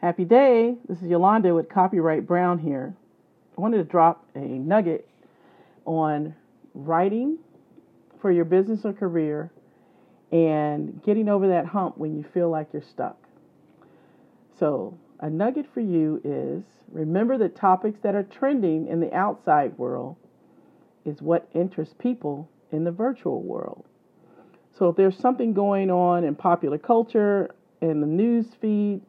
Happy day. This is Yolanda with Copywrite Brown here. I wanted to drop a nugget on writing for your business or career and getting over that hump when you feel like you're stuck. So, a nugget for you is remember that topics that are trending in the outside world is what interests people in the virtual world. So, if there's something going on in popular culture, in the news feed,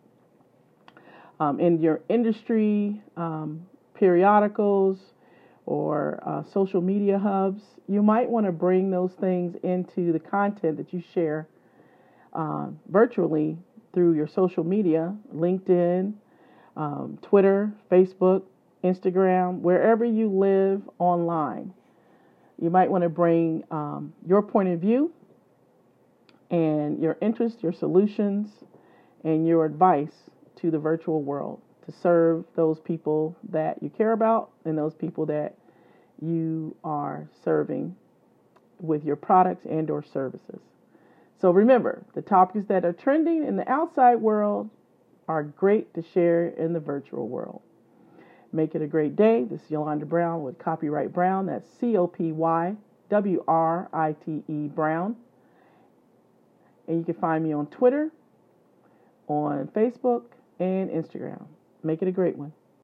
um, in your industry, um, periodicals, or uh, social media hubs, you might want to bring those things into the content that you share uh, virtually through your social media, LinkedIn, um, Twitter, Facebook, Instagram, wherever you live online. You might want to bring um, your point of view and your interests, your solutions, and your advice to the virtual world to serve those people that you care about and those people that you are serving with your products and or services. So remember, the topics that are trending in the outside world are great to share in the virtual world. Make it a great day. This is Yolanda Brown with Copywrite Brown. That's C O P Y W R I T E Brown. And you can find me on Twitter, on Facebook, and Instagram. Make it a great one.